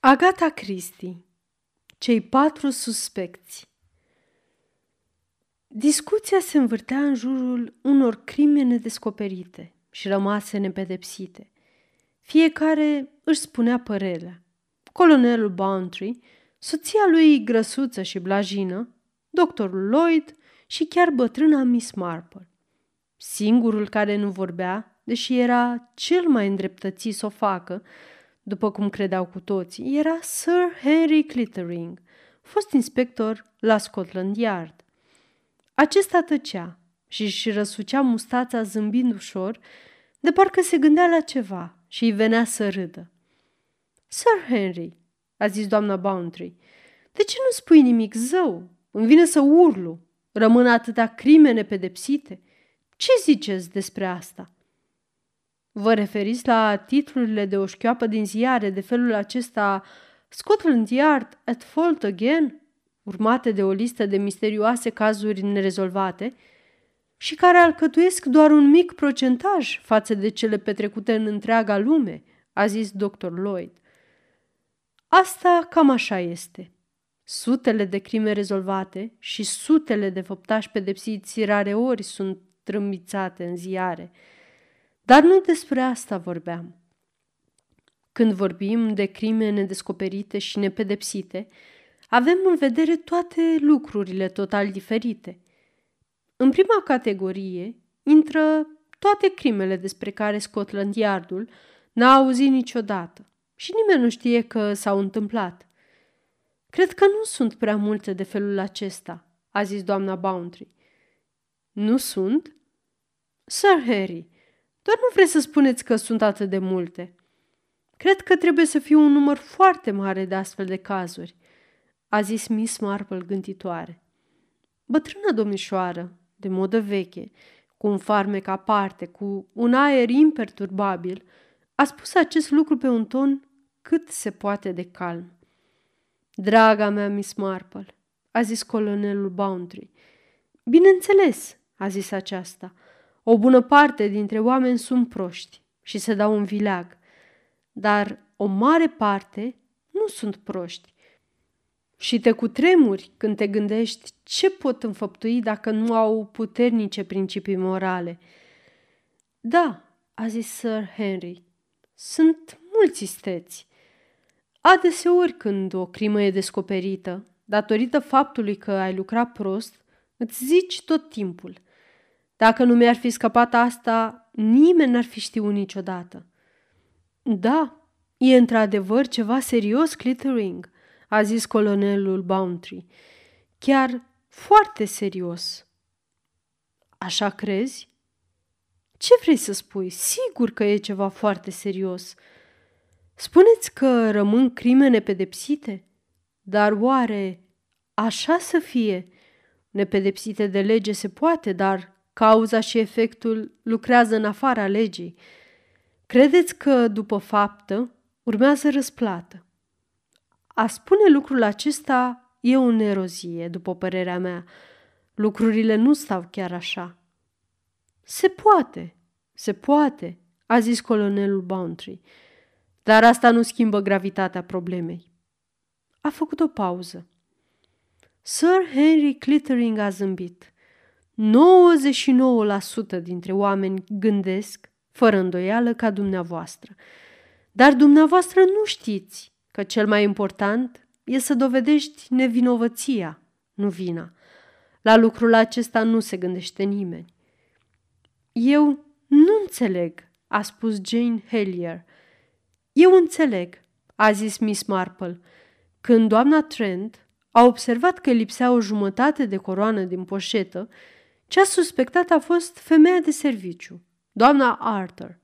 Agata Christie Cei patru suspecți Discuția se învârtea în jurul unor crime nedescoperite și rămase nepedepsite. Fiecare își spunea părerea. Colonelul Bountry, soția lui grăsuță și blajină, doctorul Lloyd și chiar bătrâna Miss Marple. Singurul care nu vorbea, deși era cel mai îndreptățit să o facă, după cum credeau cu toții, era Sir Henry Clittering, fost inspector la Scotland Yard. Acesta tăcea și își răsucea mustața zâmbind ușor, de parcă se gândea la ceva și îi venea să râdă. Sir Henry, a zis doamna Bountry, de ce nu spui nimic zău? Îmi vine să urlu. Rămân atâtea crime nepedepsite. Ce ziceți despre asta?" Vă referiți la titlurile de o șchioapă din ziare de felul acesta Scotland Yard at fault again, urmate de o listă de misterioase cazuri nerezolvate și care alcătuiesc doar un mic procentaj față de cele petrecute în întreaga lume, a zis dr. Lloyd. Asta cam așa este. Sutele de crime rezolvate și sutele de făptași pedepsiți rareori sunt trâmbițate în ziare – dar nu despre asta vorbeam. Când vorbim de crime nedescoperite și nepedepsite, avem în vedere toate lucrurile total diferite. În prima categorie intră toate crimele despre care Scotland Yardul n-a auzit niciodată și nimeni nu știe că s-au întâmplat. Cred că nu sunt prea multe de felul acesta, a zis doamna Bountry. Nu sunt? Sir Harry, doar nu vreți să spuneți că sunt atât de multe. Cred că trebuie să fie un număr foarte mare de astfel de cazuri, a zis Miss Marple gânditoare. Bătrâna domnișoară, de modă veche, cu un farmec aparte, cu un aer imperturbabil, a spus acest lucru pe un ton cât se poate de calm. Draga mea, Miss Marple, a zis colonelul Bountry. Bineînțeles, a zis aceasta, o bună parte dintre oameni sunt proști și se dau un vileag, dar o mare parte nu sunt proști. Și te cutremuri când te gândești ce pot înfăptui dacă nu au puternice principii morale. Da, a zis Sir Henry, sunt mulți isteți. Adeseori când o crimă e descoperită, datorită faptului că ai lucrat prost, îți zici tot timpul – dacă nu mi-ar fi scăpat asta, nimeni n-ar fi știut niciodată. Da, e într-adevăr ceva serios, Clittering, a zis colonelul Bountry. Chiar foarte serios. Așa crezi? Ce vrei să spui? Sigur că e ceva foarte serios. Spuneți că rămân crime nepedepsite? Dar oare așa să fie? Nepedepsite de lege se poate, dar Cauza și efectul lucrează în afara legii. Credeți că, după faptă, urmează răsplată. A spune lucrul acesta e o nerozie, după părerea mea. Lucrurile nu stau chiar așa. Se poate, se poate, a zis colonelul Bountry, dar asta nu schimbă gravitatea problemei. A făcut o pauză. Sir Henry Clittering a zâmbit – 99% dintre oameni gândesc, fără îndoială, ca dumneavoastră. Dar dumneavoastră nu știți că cel mai important e să dovedești nevinovăția, nu vina. La lucrul acesta nu se gândește nimeni. Eu nu înțeleg, a spus Jane Hellier. Eu înțeleg, a zis Miss Marple. Când doamna Trent a observat că lipsea o jumătate de coroană din poșetă, ce a suspectat a fost femeia de serviciu, doamna Arthur.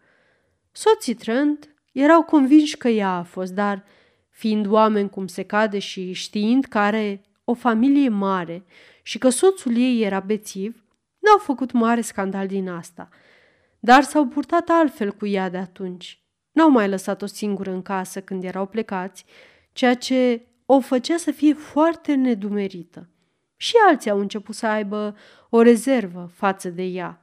Soții Trent erau convinși că ea a fost, dar, fiind oameni cum se cade și știind că are o familie mare și că soțul ei era bețiv, n-au făcut mare scandal din asta. Dar s-au purtat altfel cu ea de atunci. N-au mai lăsat-o singură în casă când erau plecați, ceea ce o făcea să fie foarte nedumerită și alții au început să aibă o rezervă față de ea.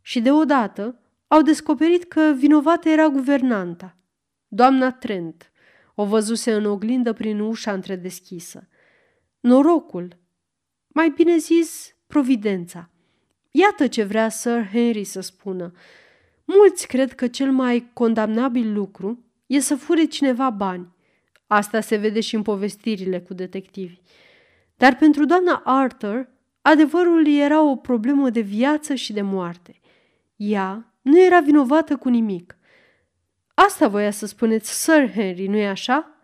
Și deodată au descoperit că vinovată era guvernanta, doamna Trent, O văzuse în oglindă prin ușa întredeschisă. Norocul, mai bine zis, providența. Iată ce vrea Sir Henry să spună. Mulți cred că cel mai condamnabil lucru e să fure cineva bani. Asta se vede și în povestirile cu detectivi. Dar pentru doamna Arthur, adevărul era o problemă de viață și de moarte. Ea nu era vinovată cu nimic. Asta voia să spuneți, Sir Henry, nu-i așa?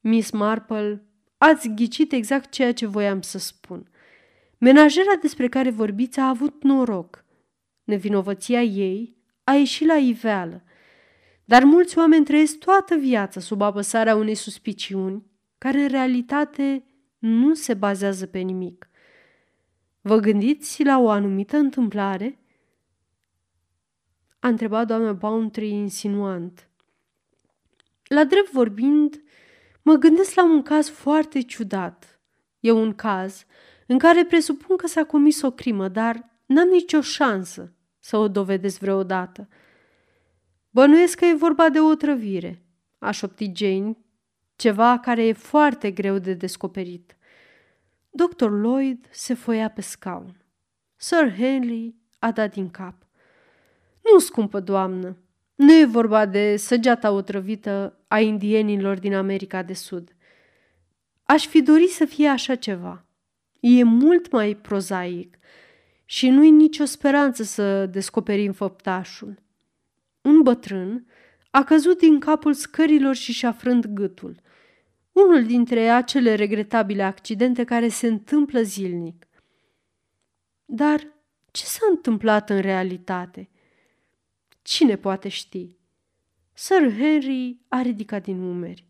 Miss Marple, ați ghicit exact ceea ce voiam să spun. Menajera despre care vorbiți a avut noroc. Nevinovăția ei a ieșit la iveală. Dar mulți oameni trăiesc toată viața sub apăsarea unei suspiciuni care în realitate nu se bazează pe nimic. Vă gândiți la o anumită întâmplare? A întrebat doamna Bountry insinuant. La drept vorbind, mă gândesc la un caz foarte ciudat. E un caz în care presupun că s-a comis o crimă, dar n-am nicio șansă să o dovedesc vreodată. Bănuiesc că e vorba de o trăvire, a șoptit Jane, ceva care e foarte greu de descoperit. Dr. Lloyd se foia pe scaun. Sir Henry a dat din cap. Nu, scumpă doamnă, nu e vorba de săgeata otrăvită a indienilor din America de Sud. Aș fi dorit să fie așa ceva. E mult mai prozaic și nu-i nicio speranță să descoperim făptașul. Un bătrân a căzut din capul scărilor și și-a frânt gâtul. Unul dintre acele regretabile accidente care se întâmplă zilnic. Dar ce s-a întâmplat în realitate? Cine poate ști? Sir Henry a ridicat din umeri.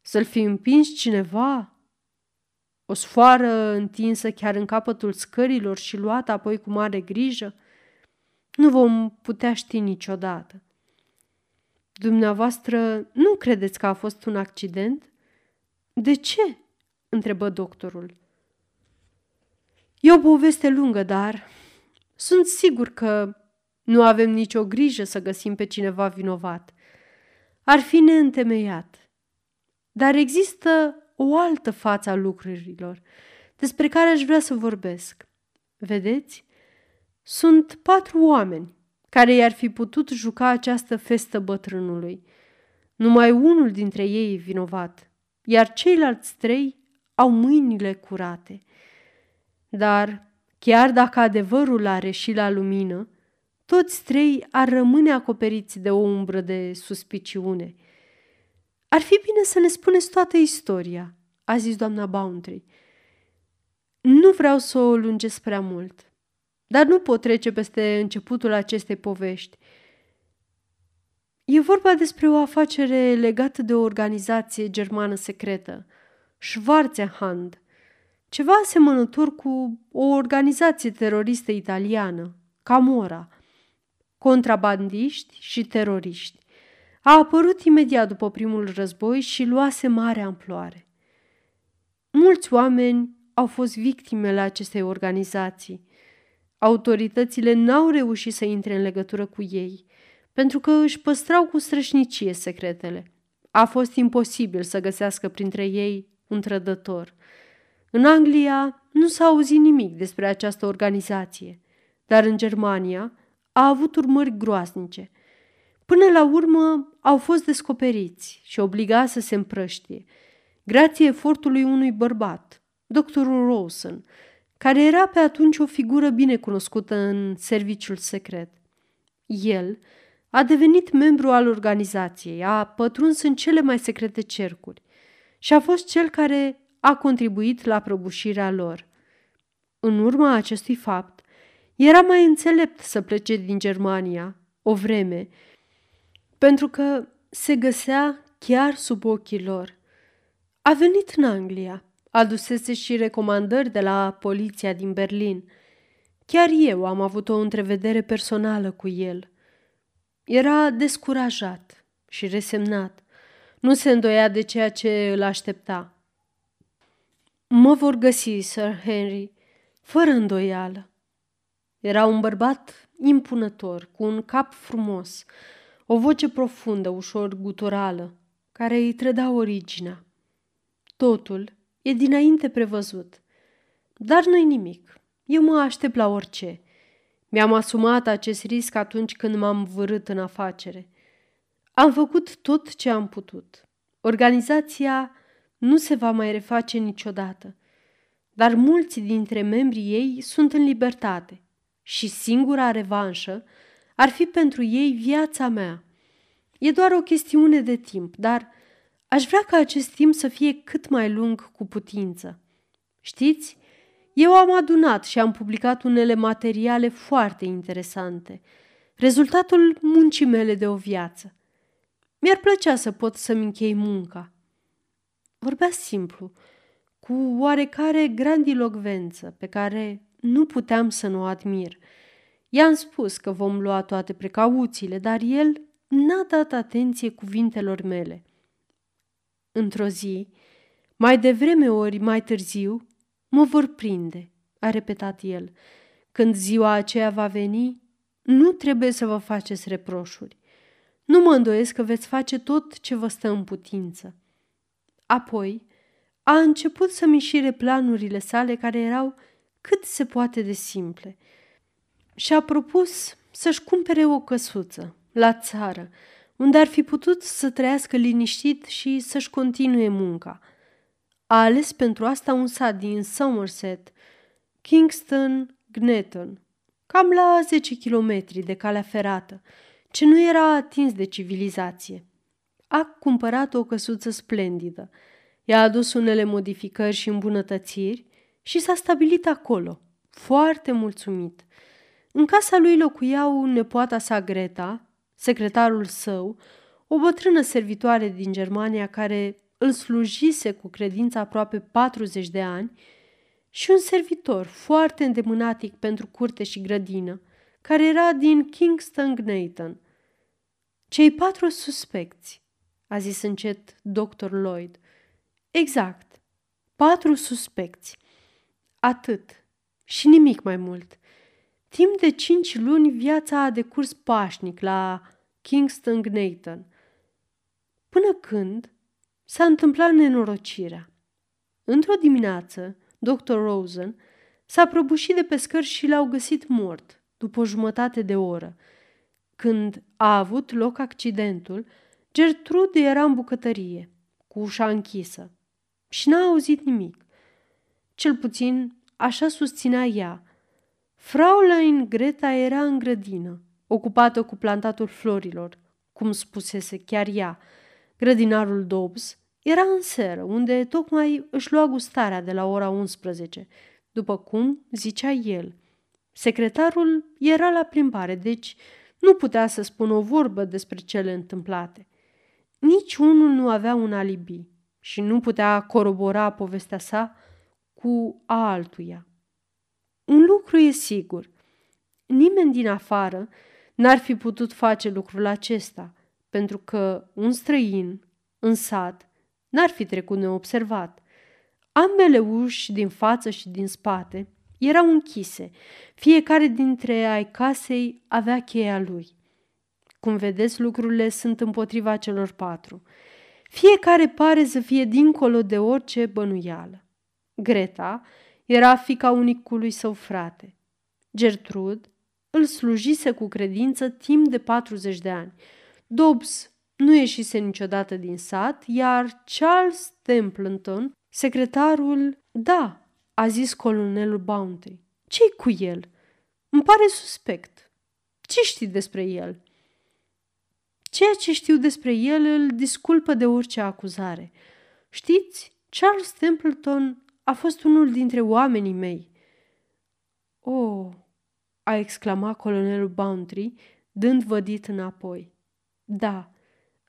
Să-l fi împins cineva? O sfoară întinsă chiar în capătul scărilor și luată apoi cu mare grijă? Nu vom putea ști niciodată. Dumneavoastră nu credeți că a fost un accident? De ce? întrebă doctorul. E o poveste lungă, dar sunt sigur că nu avem nicio grijă să găsim pe cineva vinovat. Ar fi neîntemeiat. Dar există o altă față a lucrurilor despre care aș vrea să vorbesc. Vedeți? Sunt patru oameni care i-ar fi putut juca această festă bătrânului. Numai unul dintre ei e vinovat, iar ceilalți trei au mâinile curate. Dar, chiar dacă adevărul are și la lumină, toți trei ar rămâne acoperiți de o umbră de suspiciune. Ar fi bine să ne spuneți toată istoria, a zis doamna Bountry. Nu vreau să o lungesc prea mult, dar nu pot trece peste începutul acestei povești. E vorba despre o afacere legată de o organizație germană secretă, Schwarzehand, ceva asemănător cu o organizație teroristă italiană, Camora – contrabandiști și teroriști. A apărut imediat după primul război și luase mare amploare. Mulți oameni au fost victimele acestei organizații. Autoritățile n-au reușit să intre în legătură cu ei, pentru că își păstrau cu strășnicie secretele. A fost imposibil să găsească printre ei un trădător. În Anglia nu s-a auzit nimic despre această organizație, dar în Germania a avut urmări groaznice. Până la urmă au fost descoperiți și obligați să se împrăștie, grație efortului unui bărbat, doctorul Rawson, care era pe atunci o figură bine cunoscută în serviciul secret. El a devenit membru al organizației, a pătruns în cele mai secrete cercuri și a fost cel care a contribuit la prăbușirea lor. În urma acestui fapt, era mai înțelept să plece din Germania o vreme, pentru că se găsea chiar sub ochii lor. A venit în Anglia, adusese și recomandări de la poliția din Berlin. Chiar eu am avut o întrevedere personală cu el. Era descurajat și resemnat. Nu se îndoia de ceea ce îl aștepta. Mă vor găsi, Sir Henry, fără îndoială. Era un bărbat impunător, cu un cap frumos, o voce profundă, ușor guturală, care îi trăda originea. Totul e dinainte prevăzut. Dar nu-i nimic. Eu mă aștept la orice. Mi-am asumat acest risc atunci când m-am vărât în afacere. Am făcut tot ce am putut. Organizația nu se va mai reface niciodată, dar mulți dintre membrii ei sunt în libertate și singura revanșă ar fi pentru ei viața mea. E doar o chestiune de timp, dar aș vrea ca acest timp să fie cât mai lung cu putință. Știți, eu am adunat și am publicat unele materiale foarte interesante, rezultatul muncii mele de o viață. Mi-ar plăcea să pot să-mi închei munca. Vorbea simplu, cu oarecare grandilocvență pe care nu puteam să nu o admir. I-am spus că vom lua toate precauțiile, dar el n-a dat atenție cuvintelor mele. Într-o zi, mai devreme ori mai târziu, mă vor prinde, a repetat el. Când ziua aceea va veni, nu trebuie să vă faceți reproșuri. Nu mă îndoiesc că veți face tot ce vă stă în putință. Apoi, a început să mișire planurile sale care erau cât se poate de simple. Și a propus să-și cumpere o căsuță la țară, unde ar fi putut să trăiască liniștit și să-și continue munca. A ales pentru asta un sat din Somerset, Kingston Gneton, cam la 10 kilometri de calea ferată, ce nu era atins de civilizație. A cumpărat o căsuță splendidă, i-a adus unele modificări și îmbunătățiri și s-a stabilit acolo, foarte mulțumit. În casa lui locuiau nepoata sa Greta, secretarul său, o bătrână servitoare din Germania care îl slujise cu credință aproape 40 de ani și un servitor foarte îndemânatic pentru curte și grădină, care era din Kingston Gnayton. Cei patru suspecți, a zis încet doctor Lloyd. Exact, patru suspecți. Atât și nimic mai mult. Timp de cinci luni viața a decurs pașnic la Kingston Gnayton, până când s-a întâmplat nenorocirea. Într-o dimineață, Dr. Rosen s-a prăbușit de pe scări și l-au găsit mort, după o jumătate de oră. Când a avut loc accidentul, Gertrude era în bucătărie, cu ușa închisă, și n-a auzit nimic. Cel puțin așa susținea ea. Fraulein Greta era în grădină, ocupată cu plantatul florilor, cum spusese chiar ea. Grădinarul Dobbs era în seră, unde tocmai își lua gustarea de la ora 11, după cum zicea el. Secretarul era la plimbare, deci nu putea să spună o vorbă despre cele întâmplate. Nici unul nu avea un alibi și nu putea corobora povestea sa cu a altuia. Un lucru e sigur. Nimeni din afară n-ar fi putut face lucrul acesta, pentru că un străin în sat n-ar fi trecut neobservat. Ambele uși din față și din spate erau închise. Fiecare dintre ai casei avea cheia lui. Cum vedeți, lucrurile sunt împotriva celor patru. Fiecare pare să fie dincolo de orice bănuială. Greta era fica unicului său frate. Gertrud îl slujise cu credință timp de 40 de ani. Dobbs nu ieșise niciodată din sat, iar Charles Templeton, secretarul, da, a zis colonelul Bounty. Ce-i cu el? Îmi pare suspect. Ce știi despre el? Ceea ce știu despre el îl disculpă de orice acuzare. Știți, Charles Templeton a fost unul dintre oamenii mei. Oh, a exclamat colonelul Bounty, dând vădit înapoi. Da,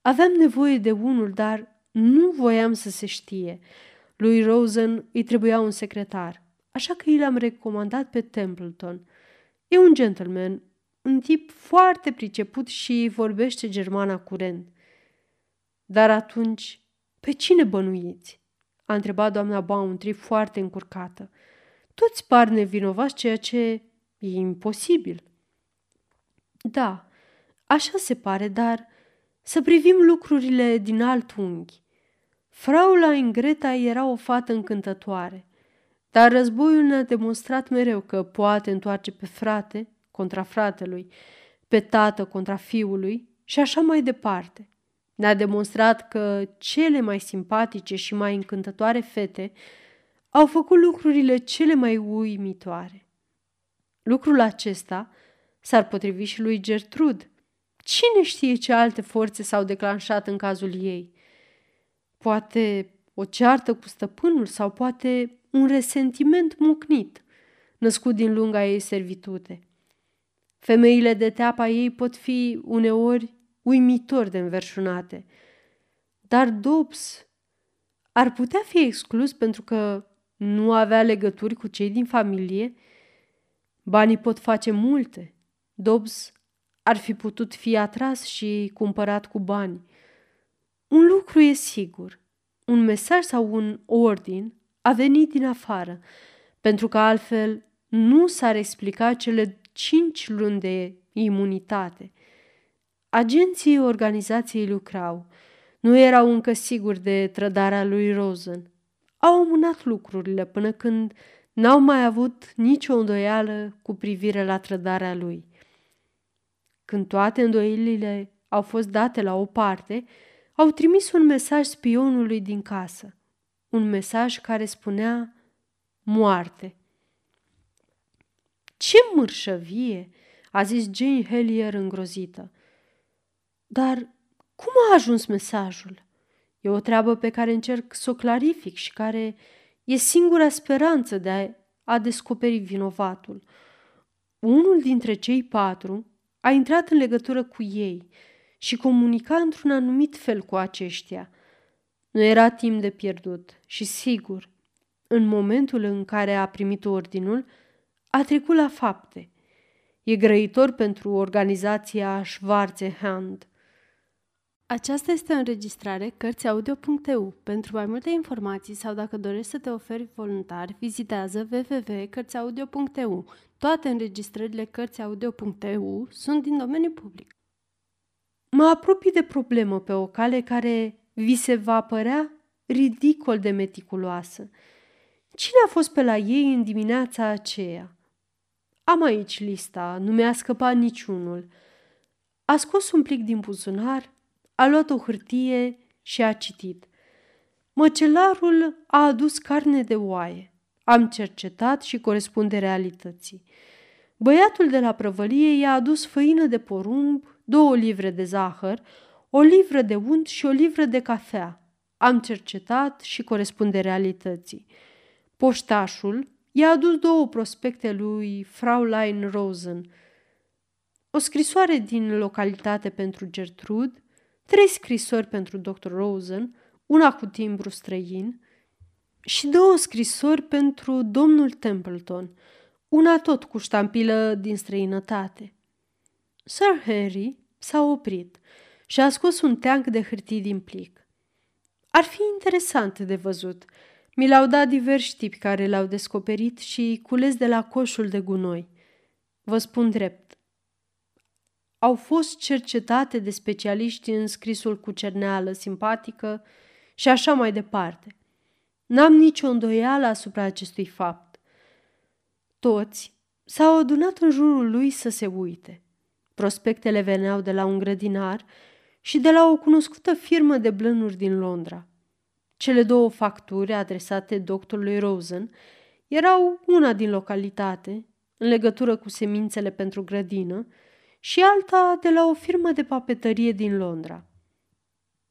aveam nevoie de unul, dar nu voiam să se știe. Lui Rosen îi trebuia un secretar, așa că i l-am recomandat pe Templeton. E un gentleman, un tip foarte priceput și vorbește germana curent. Dar atunci, pe cine bănuiți? A întrebat doamna Bountry foarte încurcată. Toți par nevinovați, ceea ce e imposibil. Da, așa se pare, dar să privim lucrurile din alt unghi. Fraulein Greta era o fată încântătoare, dar războiul ne-a demonstrat mereu că poate întoarce pe frate contra fratelui, pe tată contra fiului și așa mai departe. Ne-a demonstrat că cele mai simpatice și mai încântătoare fete au făcut lucrurile cele mai uimitoare. Lucrul acesta s-ar potrivi și lui Gertrud. Cine știe ce alte forțe s-au declanșat în cazul ei? Poate o ceartă cu stăpânul sau poate un resentiment mucnit, născut din lunga ei servitute. Femeile de teapa ei pot fi uneori uimitor de înverșunate, dar Dobbs ar putea fi exclus pentru că nu avea legături cu cei din familie? Banii pot face multe. Dobbs ar fi putut fi atras și cumpărat cu bani. Un lucru e sigur. Un mesaj sau un ordin a venit din afară, pentru că altfel nu s-ar explica cele cinci luni de imunitate. Agenții organizației lucrau. Nu erau încă siguri de trădarea lui Rosen. Au amânat lucrurile până când n-au mai avut nicio îndoială cu privire la trădarea lui. Când toate îndoielile au fost date la o parte, au trimis un mesaj spionului din casă. Un mesaj care spunea moarte. Ce mărșăvie!" a zis Jane Hellier îngrozită. Dar cum a ajuns mesajul? E o treabă pe care încerc să o clarific și care e singura speranță de a, a descoperi vinovatul. Unul dintre cei patru a intrat în legătură cu ei și comunica într-un anumit fel cu aceștia. Nu era timp de pierdut și sigur, în momentul în care a primit ordinul, a trecut la fapte. E grăitor pentru organizația Schwarze Hand. Aceasta este o înregistrare Cărțiaudio.eu. Pentru mai multe informații sau dacă dorești să te oferi voluntar, vizitează www.cărțiaudio.eu. Toate înregistrările Cărțiaudio.eu sunt din domeniu public. Mă apropii de problemă pe o cale care vi se va părea ridicol de meticuloasă. Cine a fost pe la ei în dimineața aceea? Am aici lista, nu mi-a scăpat niciunul. A scos un plic din buzunar, a luat o hârtie și a citit. Măcelarul a adus carne de oaie. Am cercetat și corespunde realității. Băiatul de la prăvălie i-a adus făină de porumb, două livre de zahăr, o livră de unt și o livră de cafea. Am cercetat și corespunde realității. Poștașul i-a adus două prospecte lui Fraulein Rosen, o scrisoare din localitate pentru Gertrude, trei scrisori pentru Dr. Rosen, una cu timbru străin și două scrisori pentru domnul Templeton, una tot cu ștampilă din străinătate. Sir Henry s-a oprit și a scos un teanc de hârtii din plic. Ar fi interesant de văzut. Mi l-au dat diversi tipi care l-au descoperit și cules de la coșul de gunoi. Vă spun drept, au fost cercetate de specialiști în scrisul cu cerneală simpatică și așa mai departe. N-am nicio îndoială asupra acestui fapt. Toți s-au adunat în jurul lui să se uite. Prospectele veneau de la un grădinar și de la o cunoscută firmă de blănuri din Londra. Cele două facturi adresate doctorului Rosen erau una din localitate, în legătură cu semințele pentru grădină, și alta de la o firmă de papetărie din Londra.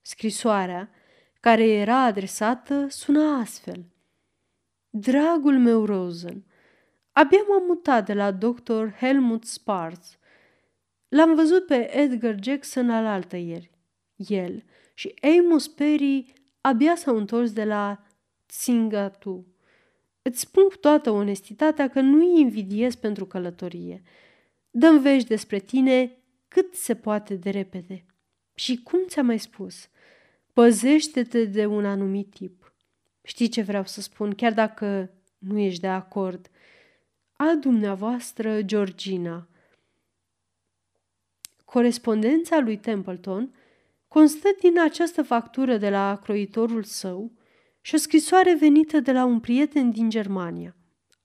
Scrisoarea, care era adresată, suna astfel. Dragul meu Rosen, abia m-am mutat de la dr. Helmut Sparks. L-am văzut pe Edgar Jackson al altă ieri. El și Amos Perry abia s-au întors de la Tsingatu. Îți spun cu toată onestitatea că nu-i invidiez pentru călătorie – Dăm vești despre tine cât se poate de repede. Și cum ți-am mai spus, păzește-te de un anumit tip. Știi ce vreau să spun, chiar dacă nu ești de acord. A dumneavoastră, Georgina. Corespondența lui Templeton constă din această factură de la croitorul său și o scrisoare venită de la un prieten din Germania.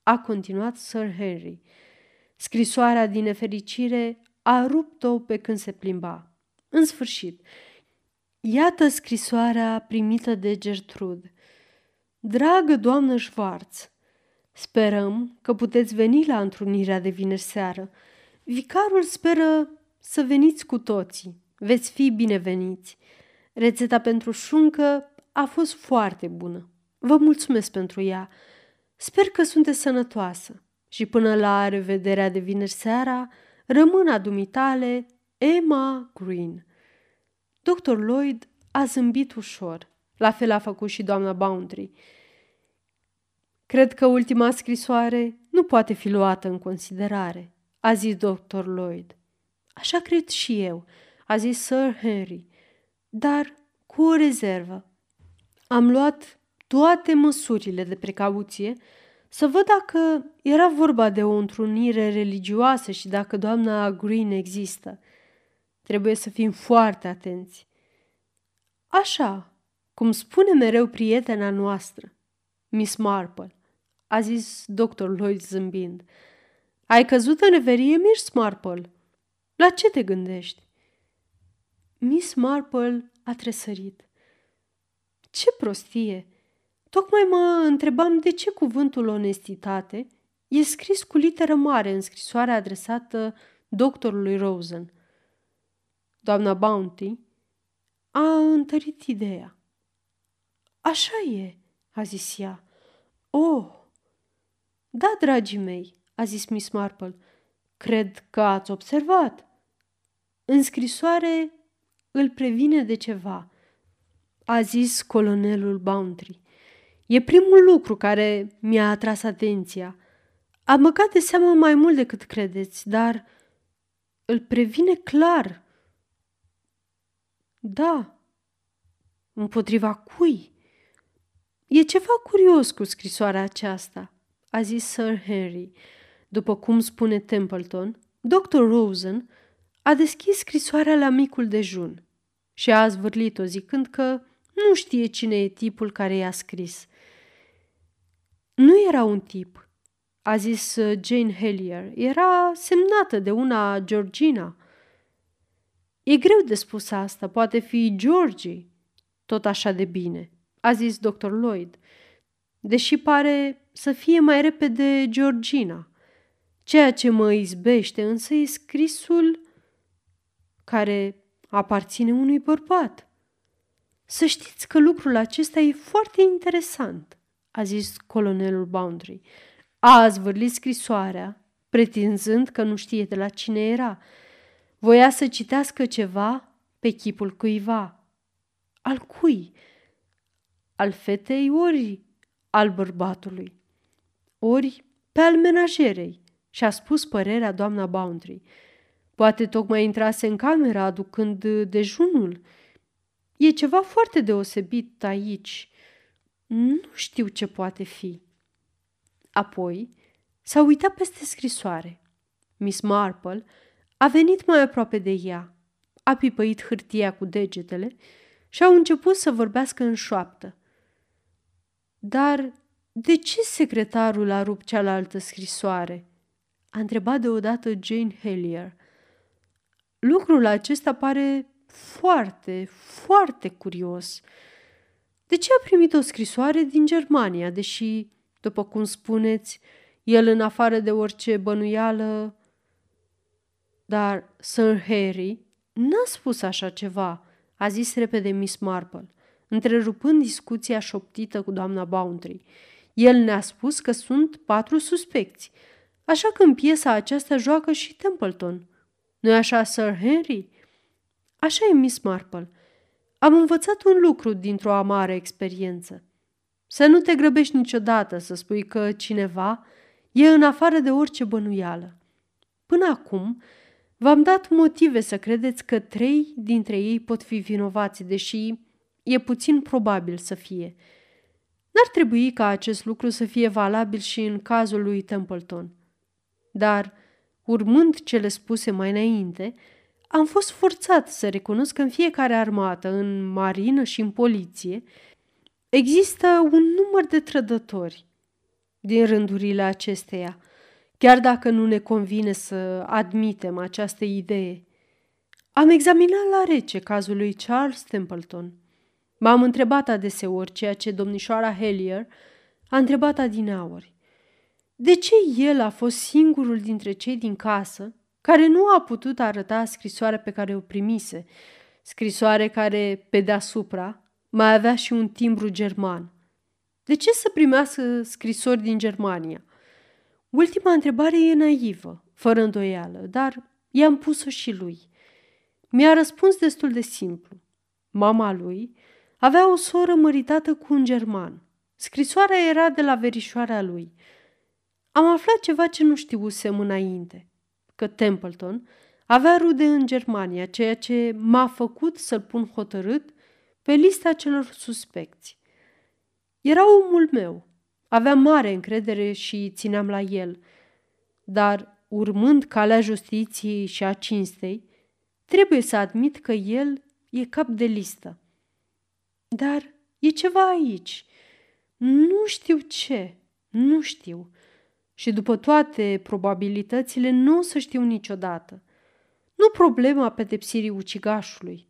A continuat Sir Henry. Scrisoarea din nefericire a rupt-o pe când se plimba. În sfârșit, iată scrisoarea primită de Gertrude. Dragă doamnă Schwarz, sperăm că puteți veni la întrunirea de vineri seară. Vicarul speră să veniți cu toții. Veți fi bineveniți. Rețeta pentru șuncă a fost foarte bună. Vă mulțumesc pentru ea. Sper că sunteți sănătoasă și până la revederea de vineri seara, rămân a dumitale Emma Green. Dr. Lloyd a zâmbit ușor. La fel a făcut și doamna Boundary. Cred că ultima scrisoare nu poate fi luată în considerare, a zis dr. Lloyd. Așa cred și eu, a zis Sir Henry, dar cu o rezervă. Am luat toate măsurile de precauție să văd dacă era vorba de o întrunire religioasă și dacă doamna Green există. Trebuie să fim foarte atenți. Așa, cum spune mereu prietena noastră, Miss Marple, a zis doctor Lloyd zâmbind. Ai căzut în reverie, Miss Marple? La ce te gândești? Miss Marple a tresărit. Ce prostie! Tocmai mă întrebam de ce cuvântul onestitate e scris cu literă mare în scrisoarea adresată doctorului Rosen. Doamna Bounty a întărit ideea. Așa e, a zis ea. Oh! Da, dragii mei, a zis Miss Marple. Cred că ați observat. În scrisoare îl previne de ceva, a zis colonelul Bountry. E primul lucru care mi-a atras atenția. Am băgat de seamă mai mult decât credeți, dar îl previne clar. Da. Împotriva cui? E ceva curios cu scrisoarea aceasta, a zis Sir Henry. După cum spune Templeton, Dr. Rosen a deschis scrisoarea la micul dejun și a zvârlit-o zicând că nu știe cine e tipul care i-a scris. Nu era un tip, a zis uh, Jane Hellier. Era semnată de una Georgina. E greu de spus asta, poate fi Georgie. Tot așa de bine, a zis dr. Lloyd, deși pare să fie mai repede Georgina. Ceea ce mă izbește însă e scrisul care aparține unui bărbat. Să știți că lucrul acesta e foarte interesant, a zis colonelul Boundary. A zvârlit scrisoarea, pretinzând că nu știe de la cine era. Voia să citească ceva pe chipul cuiva. Al cui? Al fetei ori al bărbatului? Ori pe al menajerei și a spus părerea doamna Boundary. Poate tocmai intrase în cameră aducând dejunul. E ceva foarte deosebit aici. Nu știu ce poate fi. Apoi s-a uitat peste scrisoare. Miss Marple a venit mai aproape de ea, a pipăit hârtia cu degetele și au început să vorbească în șoaptă. Dar de ce secretarul a rupt cealaltă scrisoare? A întrebat deodată Jane Hellier. Lucrul acesta pare foarte, foarte curios. De ce a primit o scrisoare din Germania, deși, după cum spuneți, el în afară de orice bănuială... Dar Sir Harry n-a spus așa ceva, a zis repede Miss Marple, întrerupând discuția șoptită cu doamna Boundary. El ne-a spus că sunt patru suspecți, așa că în piesa aceasta joacă și Templeton. Nu-i așa, Sir Henry? Așa e, Miss Marple. Am învățat un lucru dintr-o amară experiență. Să nu te grăbești niciodată să spui că cineva e în afară de orice bănuială. Până acum, v-am dat motive să credeți că trei dintre ei pot fi vinovați, deși e puțin probabil să fie. N-ar trebui ca acest lucru să fie valabil și în cazul lui Templeton. Dar, urmând cele spuse mai înainte, am fost forțat să recunosc că în fiecare armată, în marină și în poliție, există un număr de trădători din rândurile acesteia, chiar dacă nu ne convine să admitem această idee. Am examinat la rece cazul lui Charles Templeton. M-am întrebat adeseori ceea ce domnișoara Hellier a întrebat adineauri. De ce el a fost singurul dintre cei din casă care nu a putut arăta scrisoarea pe care o primise, scrisoare care, pe deasupra, mai avea și un timbru german. De ce să primească scrisori din Germania? Ultima întrebare e naivă, fără îndoială, dar i-am pus-o și lui. Mi-a răspuns destul de simplu. Mama lui avea o soră măritată cu un german. Scrisoarea era de la verișoarea lui. Am aflat ceva ce nu știusem înainte – că Templeton avea rude în Germania, ceea ce m-a făcut să-l pun hotărât pe lista celor suspecți. Era omul meu, avea mare încredere și țineam la el, dar, urmând calea justiției și a cinstei, trebuie să admit că el e cap de listă. Dar e ceva aici. Nu știu ce, nu știu și după toate probabilitățile nu o să știu niciodată. Nu problema pedepsirii ucigașului,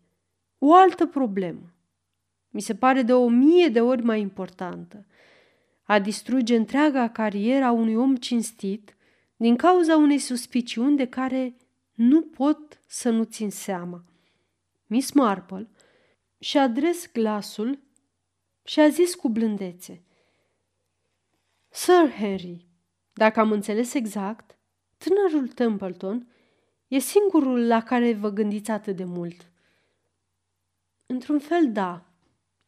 o altă problemă. Mi se pare de o mie de ori mai importantă. A distruge întreaga cariera unui om cinstit din cauza unei suspiciuni de care nu pot să nu țin seama. Miss Marple și adres glasul și a zis cu blândețe. Sir Henry, dacă am înțeles exact, tânărul Templeton e singurul la care vă gândiți atât de mult. Într-un fel, da.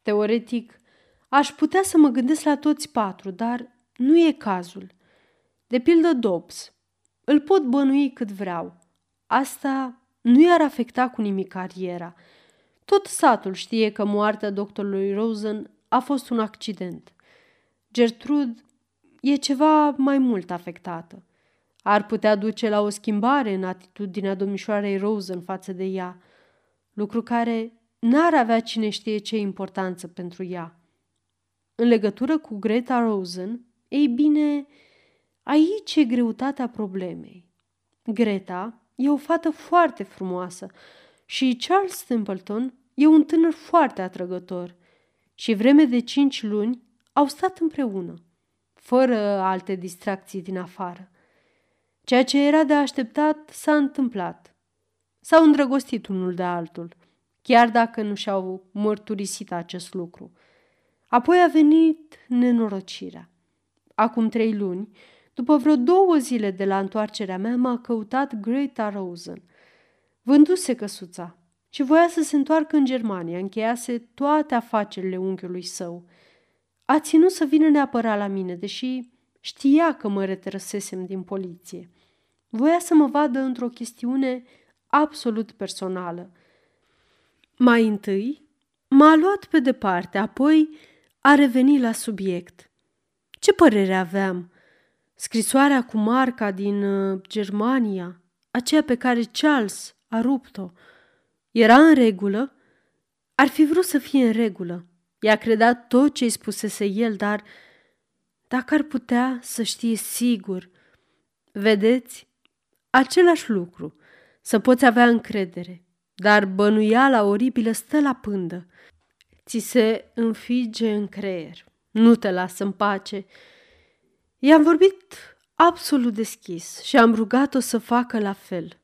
Teoretic, aș putea să mă gândesc la toți patru, dar nu e cazul. De pildă Dobbs. Îl pot bănui cât vreau. Asta nu i-ar afecta cu nimic cariera. Tot satul știe că moartea doctorului Rosen a fost un accident. Gertrude e ceva mai mult afectată. Ar putea duce la o schimbare în atitudinea domnișoarei Rose în față de ea, lucru care n-ar avea cine știe ce importanță pentru ea. În legătură cu Greta Rosen, ei bine, aici e greutatea problemei. Greta e o fată foarte frumoasă și Charles Templeton e un tânăr foarte atrăgător și vreme de cinci luni au stat împreună fără alte distracții din afară. Ceea ce era de așteptat s-a întâmplat. S-au îndrăgostit unul de altul, chiar dacă nu și-au mărturisit acest lucru. Apoi a venit nenorocirea. Acum trei luni, după vreo două zile de la întoarcerea mea, m-a căutat Greta Rosen. Vânduse căsuța și voia să se întoarcă în Germania, încheiase toate afacerile unchiului său – a ținut să vină neapărat la mine, deși știa că mă retrăsesem din poliție. Voia să mă vadă într-o chestiune absolut personală. Mai întâi m-a luat pe departe, apoi a revenit la subiect. Ce părere aveam? Scrisoarea cu marca din uh, Germania, aceea pe care Charles a rupt-o, era în regulă? Ar fi vrut să fie în regulă, Ea credea tot ce îi spusese el, dar dacă ar putea să știe sigur, vedeți, același lucru, să poți avea încredere, dar bănuiala oribilă stă la pândă. Ți se înfige în creier, nu te lasă în pace. I-am vorbit absolut deschis și am rugat-o să facă la fel.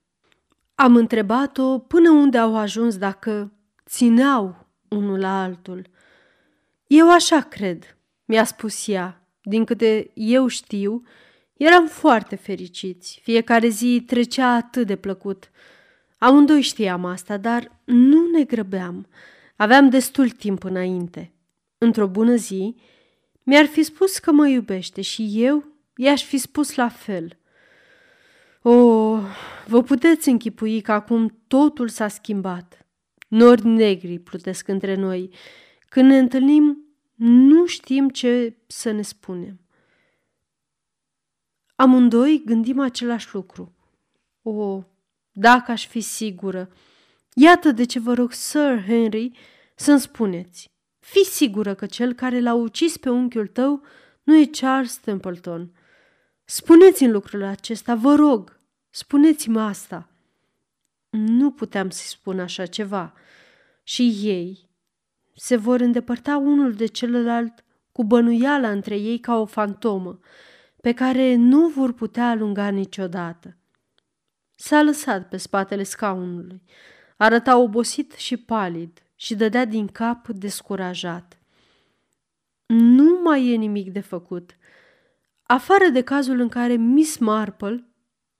Am întrebat-o până unde au ajuns dacă țineau unul la altul. Eu așa cred, mi-a spus ea. Din câte eu știu, eram foarte fericiți. Fiecare zi trecea atât de plăcut. Amândoi știam asta, dar nu ne grăbeam. Aveam destul timp înainte. Într-o bună zi, mi-ar fi spus că mă iubește și eu i-aș fi spus la fel. O, oh, vă puteți închipui că acum totul s-a schimbat. Nori negri plutesc între noi. Când ne întâlnim, nu știm ce să ne spunem. Amândoi gândim același lucru. O, dacă aș fi sigură. Iată de ce vă rog, Sir Henry, să-mi spuneți. Fii sigură că cel care l-a ucis pe unchiul tău nu e Charles Templeton. Spuneți-mi lucrul acesta, vă rog, spuneți-mi asta. Nu puteam să-i spun așa ceva. Și ei se vor îndepărta unul de celălalt cu bănuiala între ei ca o fantomă, pe care nu vor putea alunga niciodată. S-a lăsat pe spatele scaunului. Arăta obosit și palid și dădea din cap descurajat. Nu mai e nimic de făcut, afară de cazul în care Miss Marple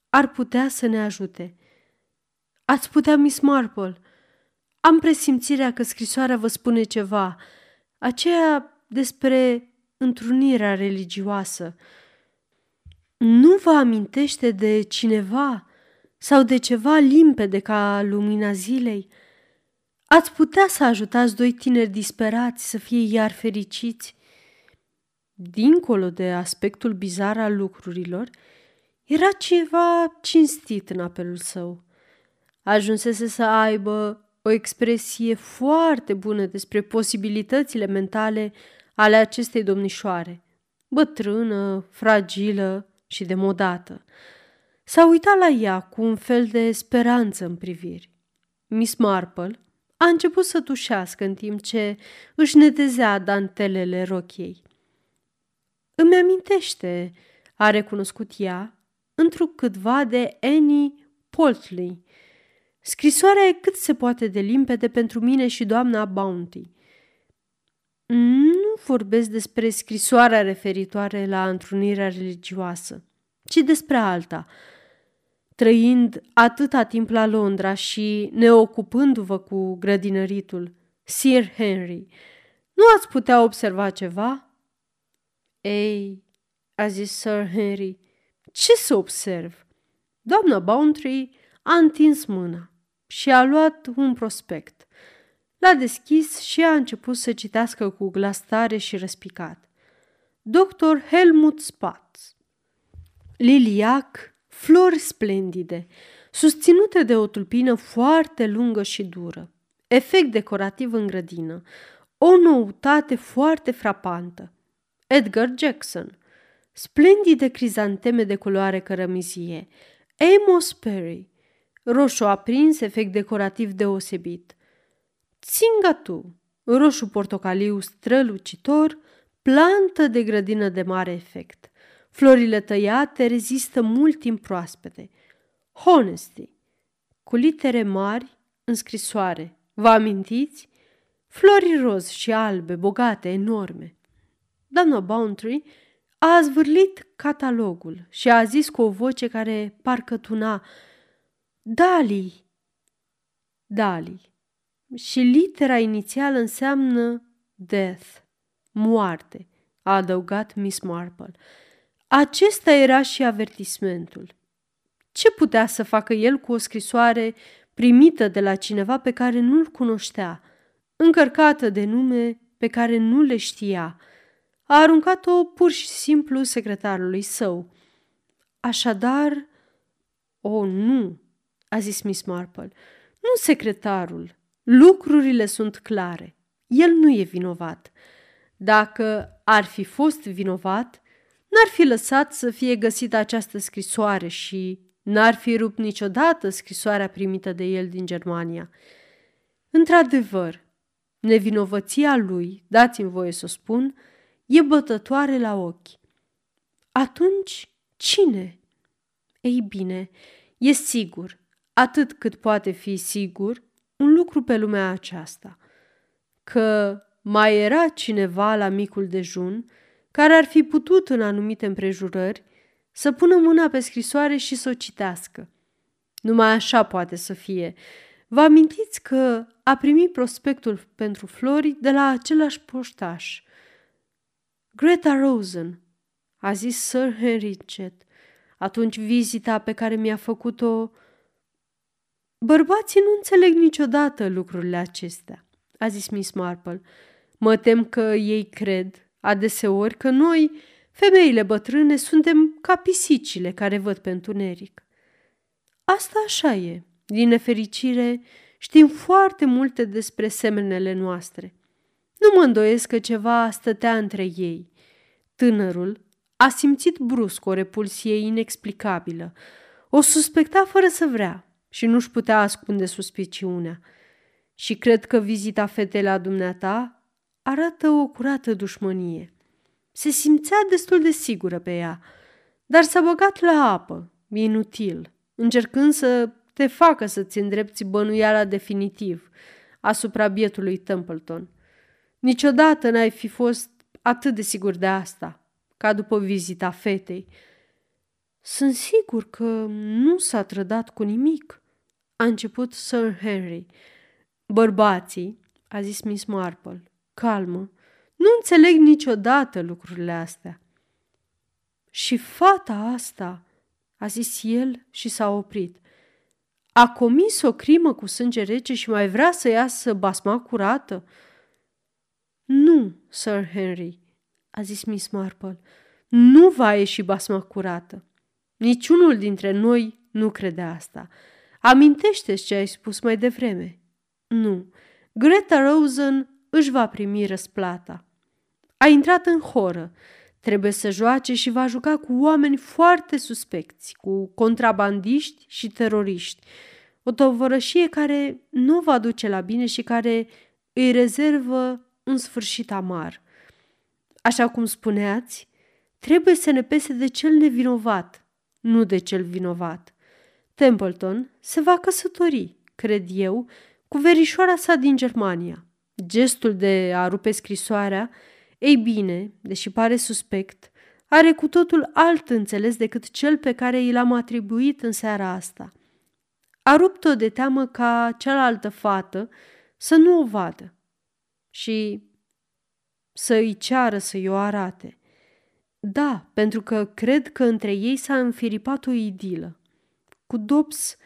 ar putea să ne ajute. Ați putea, Miss Marple? Am presimțirea că scrisoarea vă spune ceva, aceea despre întrunirea religioasă. Nu vă amintește de cineva sau de ceva limpede ca lumina zilei? Ați putea să ajutați doi tineri disperați să fie iar fericiți? Dincolo de aspectul bizar al lucrurilor, era ceva cinstit în apelul său. Ajunsese să aibă o expresie foarte bună despre posibilitățile mentale ale acestei domnișoare, bătrână, fragilă și demodată. S-a uitat la ea cu un fel de speranță în priviri. Miss Marple a început să tușească în timp ce își netezea dantelele rochiei. Îmi amintește, a recunoscut ea, întrucâtva de Annie Poltley. Scrisoarea e cât se poate de limpede pentru mine și doamna Bounty. Nu vorbesc despre scrisoarea referitoare la întrunirea religioasă, ci despre alta. Trăind atâta timp la Londra și neocupându-vă cu grădinăritul, Sir Henry, nu ați putea observa ceva? Ei, a zis Sir Henry, ce să observ? Doamna Bountry a întins mâna și a luat un prospect. L-a deschis și a început să citească cu glas tare și răspicat. Dr. Helmut Spatz Liliac, flori splendide, susținute de o tulpină foarte lungă și dură, efect decorativ în grădină, o noutate foarte frapantă. Edgar Jackson, splendide crizanteme de culoare cărămizie, Amos Perry, roșu aprins, efect decorativ deosebit, Țingatu, roșu portocaliu strălucitor, plantă de grădină de mare efect. Florile tăiate rezistă mult timp proaspete. Honesty, cu litere mari în scrisoare. Vă amintiți? Flori roz și albe, bogate, enorme. Doamna Bountry a zvârlit catalogul și a zis cu o voce care parcă tuna Dali! Dali. Și litera inițială înseamnă death, moarte, a adăugat Miss Marple. Acesta era și avertismentul. Ce putea să facă el cu o scrisoare primită de la cineva pe care nu-l cunoștea, încărcată de nume pe care nu le știa – a aruncat-o pur și simplu secretarului său. Așadar, o, oh, nu, a zis Miss Marple, nu secretarul. Lucrurile sunt clare. El nu e vinovat. Dacă ar fi fost vinovat, n-ar fi lăsat să fie găsită această scrisoare și n-ar fi rupt niciodată scrisoarea primită de el din Germania. Într-adevăr, nevinovăția lui, dați-mi voie să o spun, e bătătoare la ochi. Atunci, cine? Ei bine, e sigur, atât cât poate fi sigur, un lucru pe lumea aceasta, că mai era cineva la micul dejun care ar fi putut în anumite împrejurări să pună mâna pe scrisoare și să o citească. Numai așa poate să fie. Vă amintiți că a primit prospectul pentru flori de la același poștaș – Greta Rosen, a zis Sir Henry Chet. Atunci vizita pe care mi-a făcut-o... Bărbații nu înțeleg niciodată lucrurile acestea, a zis Miss Marple. Mă tem că ei cred, adeseori, că noi, femeile bătrâne, suntem ca pisicile care văd pe întuneric. Asta așa e. Din nefericire, știm foarte multe despre semenele noastre. Nu mă îndoiesc că ceva stătea între ei. Tânărul a simțit brusc o repulsie inexplicabilă. O suspecta fără să vrea și nu-și putea ascunde suspiciunea. Și cred că vizita fetei la dumneata arată o curată dușmănie. Se simțea destul de sigură pe ea, dar s-a băgat la apă, inutil, încercând să te facă să-ți îndrepți bănuiala definitiv asupra bietului Templeton. Niciodată n-ai fi fost atât de sigur de asta, ca după vizita fetei. Sunt sigur că nu s-a trădat cu nimic, a început Sir Henry. Bărbații, a zis Miss Marple, calmă, nu înțeleg niciodată lucrurile astea. Și fata asta, a zis el și s-a oprit. A comis o crimă cu sânge rece și mai vrea să iasă basma curată? Nu, Sir Henry, a zis Miss Marple, nu va ieși basma curată. Niciunul dintre noi nu crede asta. Amintește-ți ce ai spus mai devreme. Nu, Greta Rosen își va primi răsplata. A intrat în horă. Trebuie să joace și va juca cu oameni foarte suspecți, cu contrabandiști și teroriști. O tovărășie care nu va duce la bine și care îi rezervă un sfârșit amar. Așa cum spuneați, trebuie să ne pese de cel nevinovat, nu de cel vinovat. Templeton se va căsători, cred eu, cu verișoara sa din Germania. Gestul de a rupe scrisoarea, ei bine, deși pare suspect, are cu totul alt înțeles decât cel pe care i l-am atribuit în seara asta. A rupt-o de teamă ca cealaltă fată să nu o vadă și să îi ceară să-i o arate. Da, pentru că cred că între ei s-a înfiripat o idilă. Cu Dobbs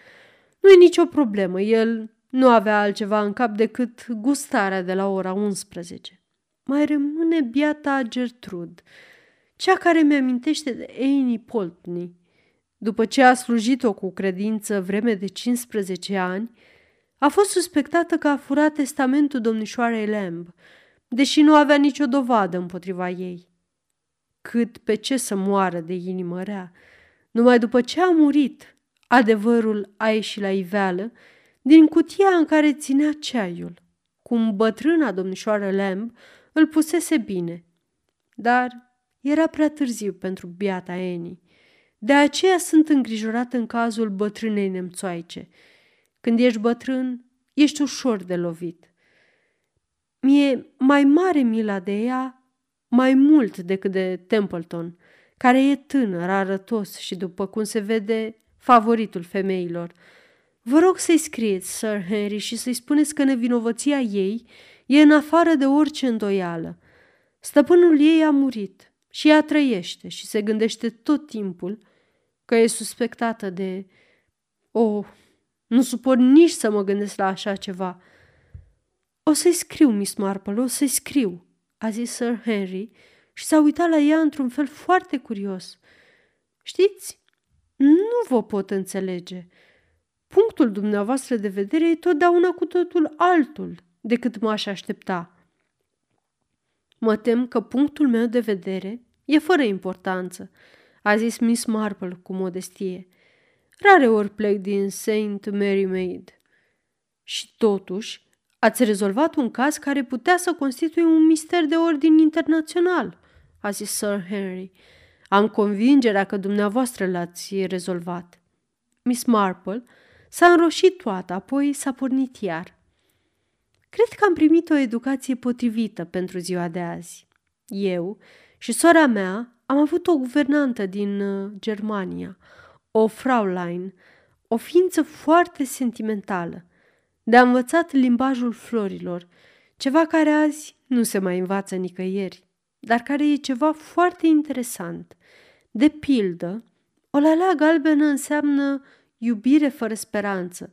nu e nicio problemă, el nu avea altceva în cap decât gustarea de la ora 11. Mai rămâne biata Gertrud, cea care mi-amintește de Annie Poltney. După ce a slujit-o cu credință vreme de 15 ani, a fost suspectată că a furat testamentul domnișoarei Lamb, deși nu avea nicio dovadă împotriva ei. Cât pe ce să moară de inimă rea, numai după ce a murit, adevărul a ieșit la iveală din cutia în care ținea ceaiul, cum bătrâna domnișoară Lamb îl pusese bine. Dar era prea târziu pentru biata Annie. De aceea sunt îngrijorată în cazul bătrânei nemțoaice. Când ești bătrân, ești ușor de lovit. Mie mai mare mila de ea, mai mult decât de Templeton, care e tânăr, arătos și, după cum se vede, favoritul femeilor – Vă rog să-i scrieți, Sir Henry, și să-i spuneți că nevinovăția ei e în afară de orice îndoială. Stăpânul ei a murit și ea trăiește și se gândește tot timpul că e suspectată de... Oh, nu suport nici să mă gândesc la așa ceva. O să-i scriu, Miss Marple, o să-i scriu, a zis Sir Henry și s-a uitat la ea într-un fel foarte curios. Știți, nu vă pot înțelege. Punctul dumneavoastră de vedere e totdeauna cu totul altul decât m-aș aștepta. Mă tem că punctul meu de vedere e fără importanță, a zis Miss Marple cu modestie. Rare ori plec din Saint Mary Maid. Și totuși, ați rezolvat un caz care putea să constituie un mister de ordin internațional, a zis Sir Henry. Am convingerea că dumneavoastră l-ați rezolvat. Miss Marple S-a înroșit toată, apoi s-a pornit iar. Cred că am primit o educație potrivită pentru ziua de azi. Eu și sora mea am avut o guvernantă din uh, Germania, o Fraulein, o ființă foarte sentimentală. De-a învățat limbajul florilor, ceva care azi nu se mai învață nicăieri, dar care e ceva foarte interesant. De pildă, o lalea galbenă înseamnă iubire fără speranță,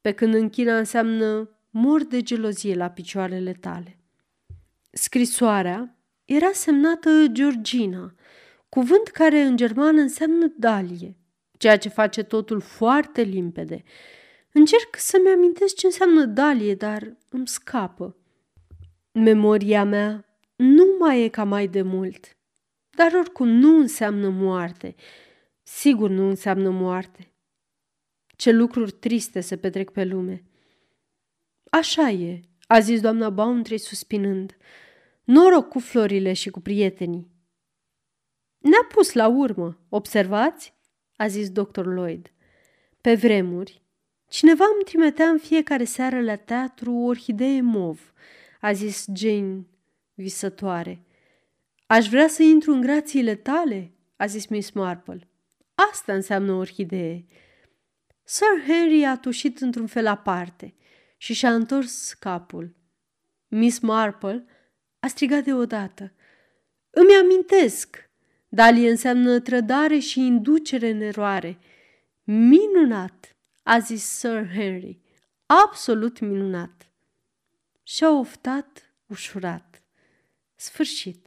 pe când în China înseamnă mor de gelozie la picioarele tale. Scrisoarea era semnată Georgina, cuvânt care în germană înseamnă dalie, ceea ce face totul foarte limpede. Încerc să-mi amintesc ce înseamnă dalie, dar îmi scapă. Memoria mea nu mai e ca mai de mult, dar oricum nu înseamnă moarte. Sigur nu înseamnă moarte. Ce lucruri triste se petrec pe lume. Așa e, a zis doamna Bountrey suspinând. Noroc cu florile și cu prietenii. Ne-a pus la urmă, observați? a zis doctor Lloyd. Pe vremuri, cineva îmi trimitea în fiecare seară la teatru o orhidee mov, a zis Jane visătoare. Aș vrea să intru în grațiile tale, a zis Miss Marple. Asta înseamnă orhidee. Sir Henry a tușit într-un fel aparte și și-a întors capul. Miss Marple a strigat deodată. Îmi amintesc! Dalie înseamnă trădare și inducere în eroare. Minunat, a zis Sir Henry. Absolut minunat. Și-a oftat ușurat. Sfârșit.